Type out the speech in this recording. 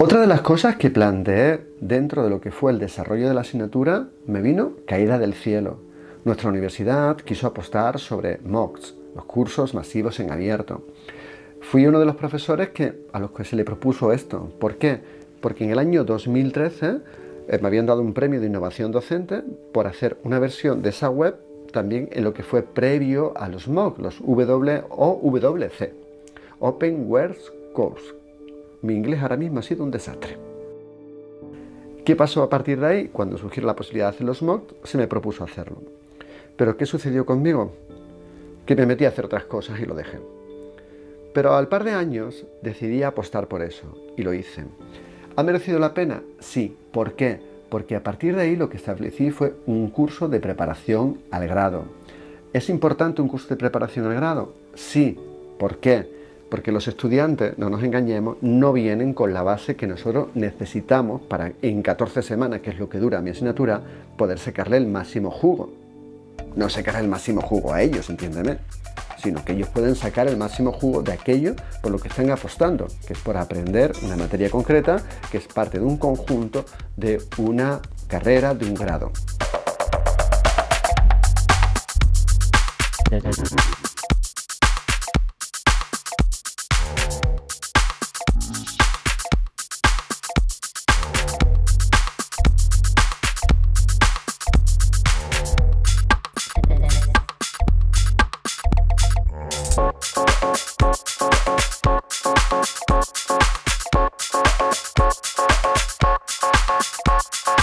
Otra de las cosas que planteé dentro de lo que fue el desarrollo de la asignatura me vino caída del cielo. Nuestra universidad quiso apostar sobre MOOCs, los cursos masivos en abierto. Fui uno de los profesores que, a los que se le propuso esto. ¿Por qué? Porque en el año 2013 eh, me habían dado un premio de innovación docente por hacer una versión de esa web también en lo que fue previo a los MOOC, los WOWC, Open Words Course. Mi inglés ahora mismo ha sido un desastre. ¿Qué pasó a partir de ahí? Cuando surgió la posibilidad de hacer los MOOC, se me propuso hacerlo. Pero ¿qué sucedió conmigo? Que me metí a hacer otras cosas y lo dejé. Pero al par de años decidí apostar por eso y lo hice. ¿Ha merecido la pena? Sí. ¿Por qué? Porque a partir de ahí lo que establecí fue un curso de preparación al grado. ¿Es importante un curso de preparación al grado? Sí. ¿Por qué? Porque los estudiantes, no nos engañemos, no vienen con la base que nosotros necesitamos para en 14 semanas, que es lo que dura mi asignatura, poder sacarle el máximo jugo. No sacar el máximo jugo a ellos, entiéndeme sino que ellos pueden sacar el máximo jugo de aquello por lo que están apostando, que es por aprender una materia concreta que es parte de un conjunto de una carrera, de un grado. Thank you.